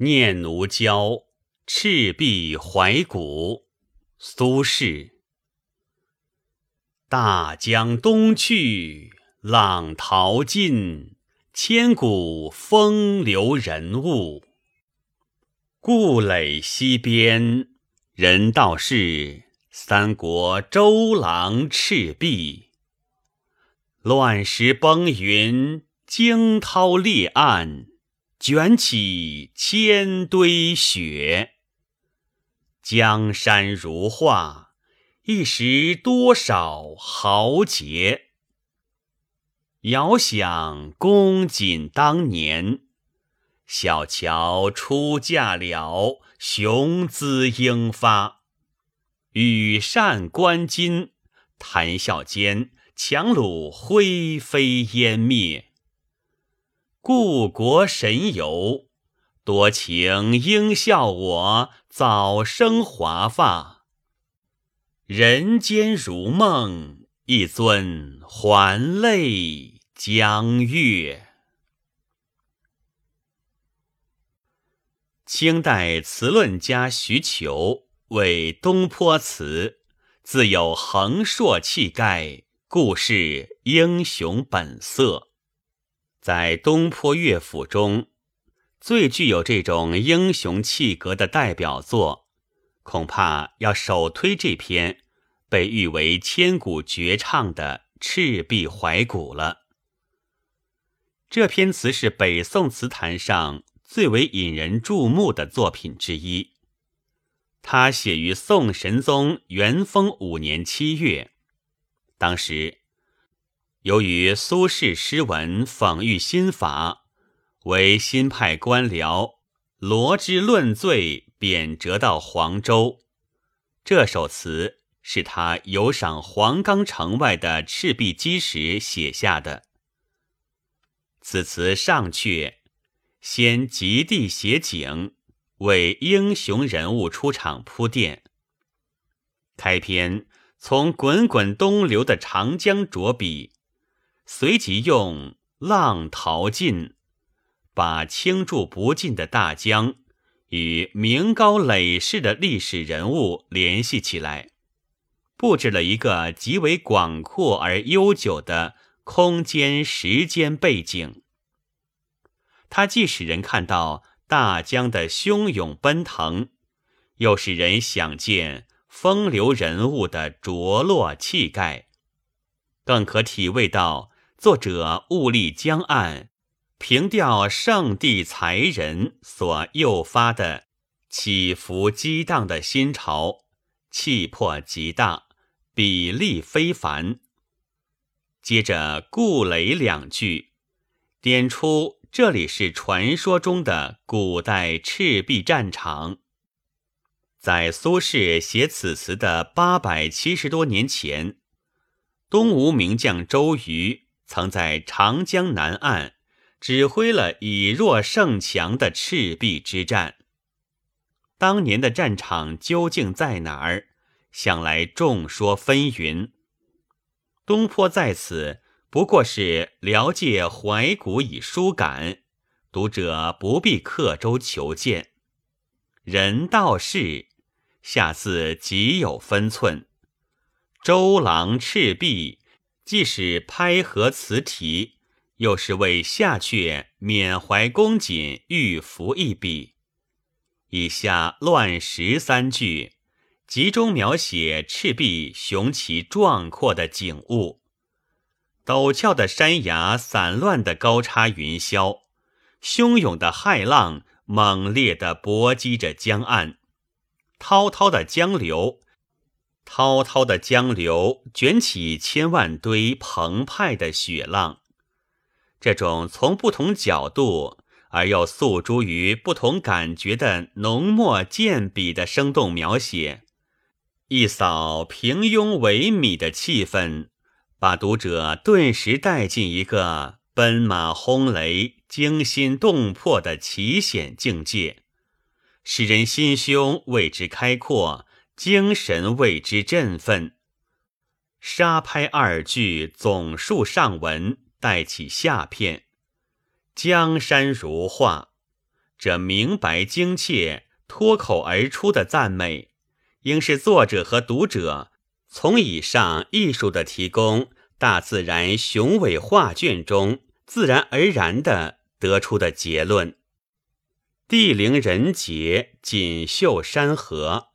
念奴娇，赤壁怀古。苏轼。大江东去，浪淘尽，千古风流人物。故垒西边，人道是三国周郎赤壁。乱石崩云，惊涛裂岸。卷起千堆雪，江山如画，一时多少豪杰。遥想公瑾当年，小乔出嫁了，雄姿英发，羽扇纶巾，谈笑间，樯橹灰飞烟灭。故国神游，多情应笑我早生华发。人间如梦，一尊还酹江月。清代词论家徐求为东坡词，自有横槊气概，故事英雄本色。在东坡乐府中，最具有这种英雄气格的代表作，恐怕要首推这篇被誉为千古绝唱的《赤壁怀古》了。这篇词是北宋词坛上最为引人注目的作品之一。它写于宋神宗元丰五年七月，当时。由于苏轼诗文讽喻新法，为新派官僚罗织论罪，贬谪到黄州。这首词是他游赏黄冈城外的赤壁矶时写下的。此词上阙先极地写景，为英雄人物出场铺垫。开篇从滚滚东流的长江着笔。随即用浪淘尽，把倾注不尽的大江与名高累世的历史人物联系起来，布置了一个极为广阔而悠久的空间时间背景。它既使人看到大江的汹涌奔腾，又使人想见风流人物的着落气概，更可体味到。作者物力江岸，凭吊圣地才人所诱发的起伏激荡的心潮，气魄极大，比例非凡。接着“顾垒”两句，点出这里是传说中的古代赤壁战场。在苏轼写此词的八百七十多年前，东吴名将周瑜。曾在长江南岸指挥了以弱胜强的赤壁之战。当年的战场究竟在哪儿？向来众说纷纭。东坡在此不过是聊借怀古以抒感，读者不必刻舟求剑。人道是下次极有分寸。周郎赤壁。既是拍合词题，又是为下阙缅怀公瑾玉符一笔。以下乱十三句，集中描写赤壁雄奇壮阔的景物：陡峭的山崖，散乱的高插云霄，汹涌的骇浪，猛烈的搏击着江岸，滔滔的江流。滔滔的江流卷起千万堆澎湃的雪浪，这种从不同角度而又诉诸于不同感觉的浓墨见笔的生动描写，一扫平庸萎靡的气氛，把读者顿时带进一个奔马轰雷、惊心动魄的奇险境界，使人心胸为之开阔。精神为之振奋，沙拍二句总述上文，带起下片。江山如画，这明白精切、脱口而出的赞美，应是作者和读者从以上艺术的提供、大自然雄伟画卷中自然而然的得出的结论。地灵人杰、锦绣山河，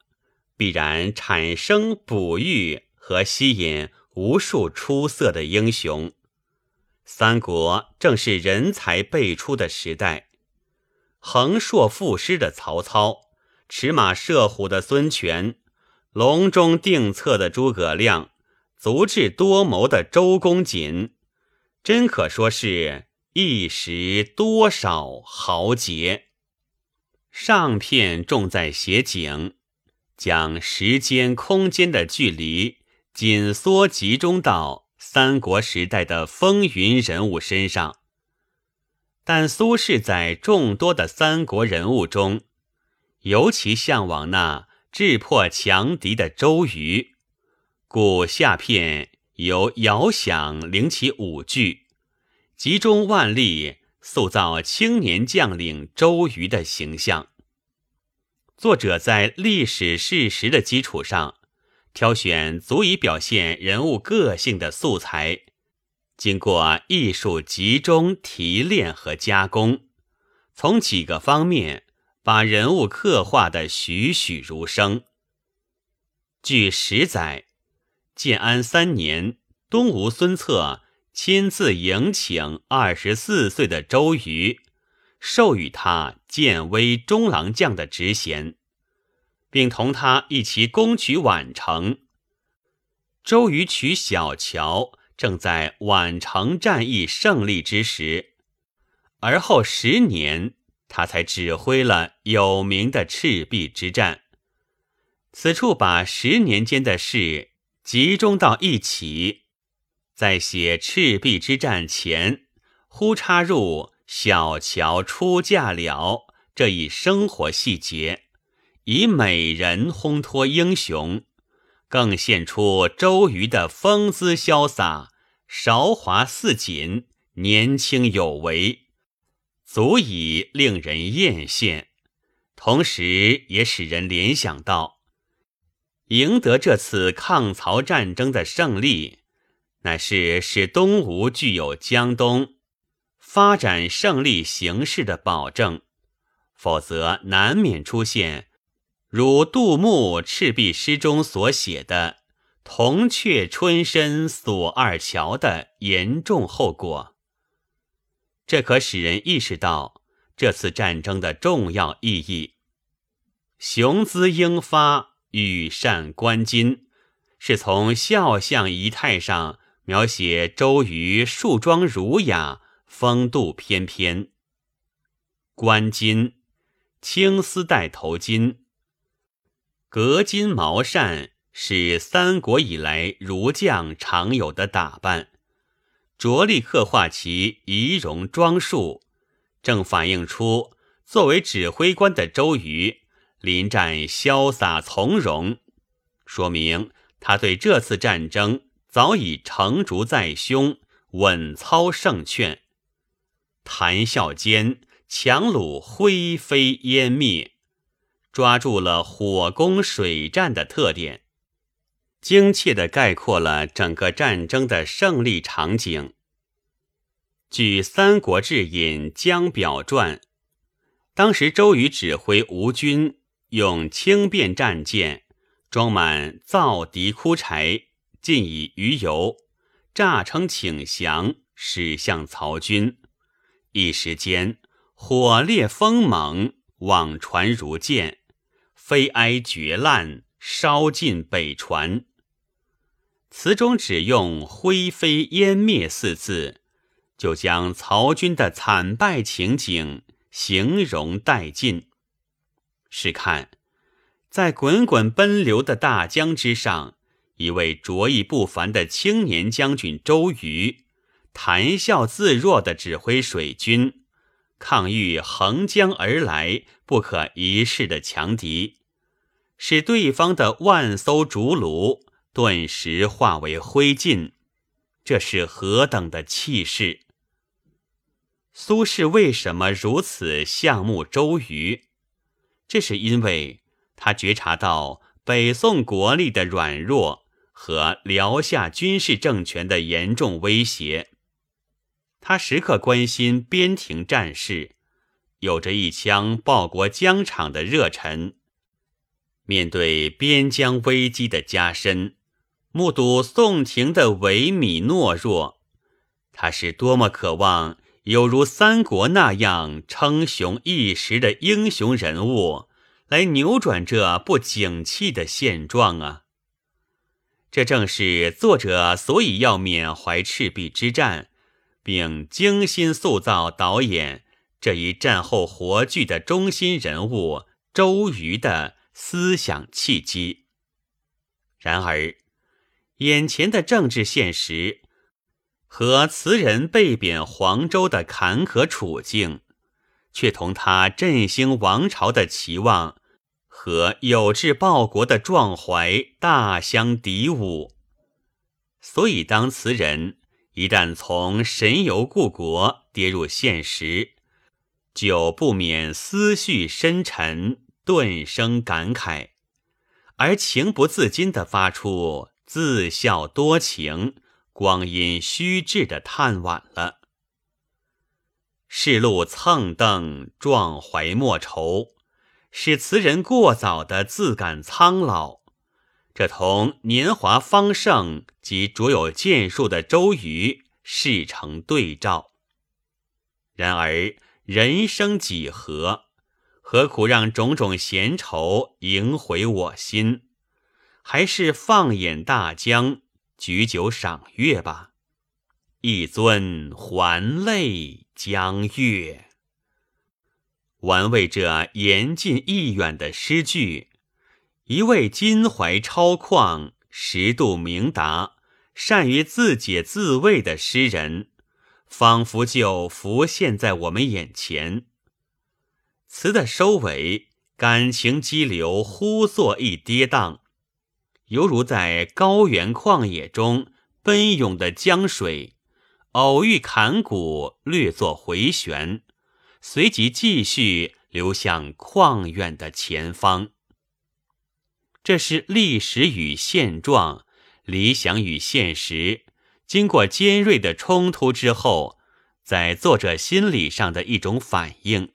必然产生、哺育和吸引无数出色的英雄。三国正是人才辈出的时代，横槊赋诗的曹操，驰马射虎的孙权，隆中定策的诸葛亮，足智多谋的周公瑾，真可说是一时多少豪杰。上片重在写景，将时间、空间的距离紧缩集中到。三国时代的风云人物身上，但苏轼在众多的三国人物中，尤其向往那智破强敌的周瑜，故下片由遥想领起五句，集中万力塑造青年将领周瑜的形象。作者在历史事实的基础上。挑选足以表现人物个性的素材，经过艺术集中提炼和加工，从几个方面把人物刻画的栩栩如生。据史载，建安三年，东吴孙策亲自迎请二十四岁的周瑜，授予他建威中郎将的职衔。并同他一起攻取宛城。周瑜取小乔，正在宛城战役胜利之时。而后十年，他才指挥了有名的赤壁之战。此处把十年间的事集中到一起，在写赤壁之战前，忽插入小乔出嫁了这一生活细节。以美人烘托英雄，更现出周瑜的风姿潇洒、韶华似锦、年轻有为，足以令人艳羡。同时，也使人联想到，赢得这次抗曹战争的胜利，乃是使东吴具有江东发展胜利形势的保证，否则难免出现。如杜牧《赤壁诗》中所写的“铜雀春深锁二乔”的严重后果，这可使人意识到这次战争的重要意义。雄姿英发、羽扇纶巾，是从肖像仪态上描写周瑜束装儒雅、风度翩翩。纶巾，青丝带头巾。革金毛扇是三国以来儒将常有的打扮，着力刻画其仪容装束，正反映出作为指挥官的周瑜临战潇洒从容，说明他对这次战争早已成竹在胸，稳操胜券。谈笑间，强弩灰飞烟灭。抓住了火攻水战的特点，精切地概括了整个战争的胜利场景。据《三国志引江表传》，当时周瑜指挥吴军用轻便战舰装满造敌枯柴，尽以鱼油，诈称请降，驶向曹军。一时间，火烈风猛，网船如箭。飞埃绝烂，烧尽北船。词中只用“灰飞烟灭”四字，就将曹军的惨败情景形容殆尽。试看，在滚滚奔流的大江之上，一位卓异不凡的青年将军周瑜，谈笑自若地指挥水军。抗御横江而来、不可一世的强敌，使对方的万艘竹炉顿时化为灰烬，这是何等的气势！苏轼为什么如此项目周瑜？这是因为他觉察到北宋国力的软弱和辽夏军事政权的严重威胁，他时刻关心边庭战事，有着一腔报国疆场的热忱。面对边疆危机的加深，目睹宋廷的萎靡懦弱，他是多么渴望有如三国那样称雄一时的英雄人物来扭转这不景气的现状啊！这正是作者所以要缅怀赤壁之战，并精心塑造导演这一战后活剧的中心人物周瑜的。思想契机。然而，眼前的政治现实和词人被贬黄州的坎坷处境，却同他振兴王朝的期望和有志报国的壮怀大相抵忤。所以，当词人一旦从神游故国跌入现实，就不免思绪深沉。顿生感慨，而情不自禁地发出自笑多情、光阴虚掷的叹惋了。世路蹭蹬，壮怀莫愁，使词人过早的自感苍老。这同年华方盛及卓有建树的周瑜事成对照。然而人生几何？何苦让种种闲愁萦回我心？还是放眼大江，举酒赏月吧。一尊还酹江月，玩味这言近意远的诗句。一位襟怀超旷、识度明达、善于自解自慰的诗人，仿佛就浮现在我们眼前。词的收尾，感情激流忽作一跌宕，犹如在高原旷野中奔涌的江水，偶遇坎谷，略作回旋，随即继续流向旷远的前方。这是历史与现状、理想与现实，经过尖锐的冲突之后，在作者心理上的一种反应。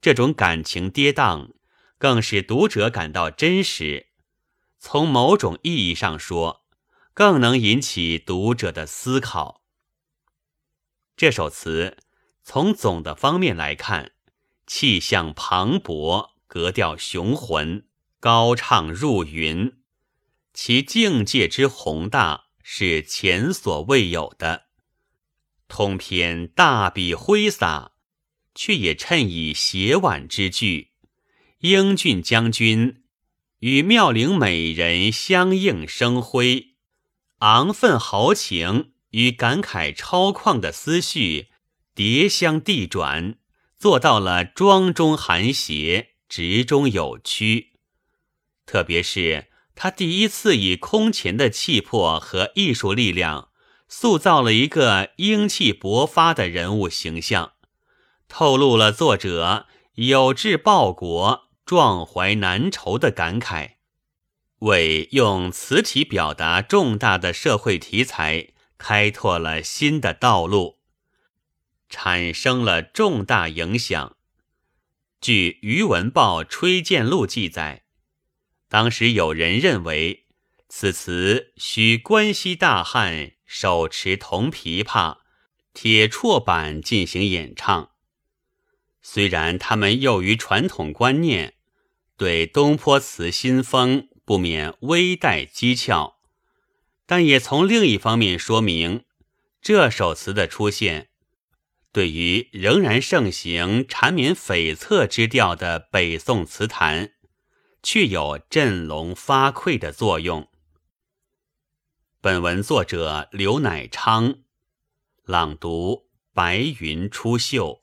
这种感情跌宕，更使读者感到真实。从某种意义上说，更能引起读者的思考。这首词从总的方面来看，气象磅礴，格调雄浑，高唱入云，其境界之宏大是前所未有的。通篇大笔挥洒。却也衬以写婉之句，英俊将军与妙龄美人相映生辉，昂奋豪情与感慨超旷的思绪叠相递转，做到了庄中含谐，直中有曲。特别是他第一次以空前的气魄和艺术力量，塑造了一个英气勃发的人物形象。透露了作者有志报国、壮怀难酬的感慨，为用词体表达重大的社会题材开拓了新的道路，产生了重大影响。据《余文报吹荐录》记载，当时有人认为此词需关西大汉手持铜琵琶、铁绰板进行演唱。虽然他们囿于传统观念，对东坡词新风不免微带讥诮，但也从另一方面说明，这首词的出现，对于仍然盛行缠绵悱恻之调的北宋词坛，具有振聋发聩的作用。本文作者刘乃昌，朗读：白云出岫。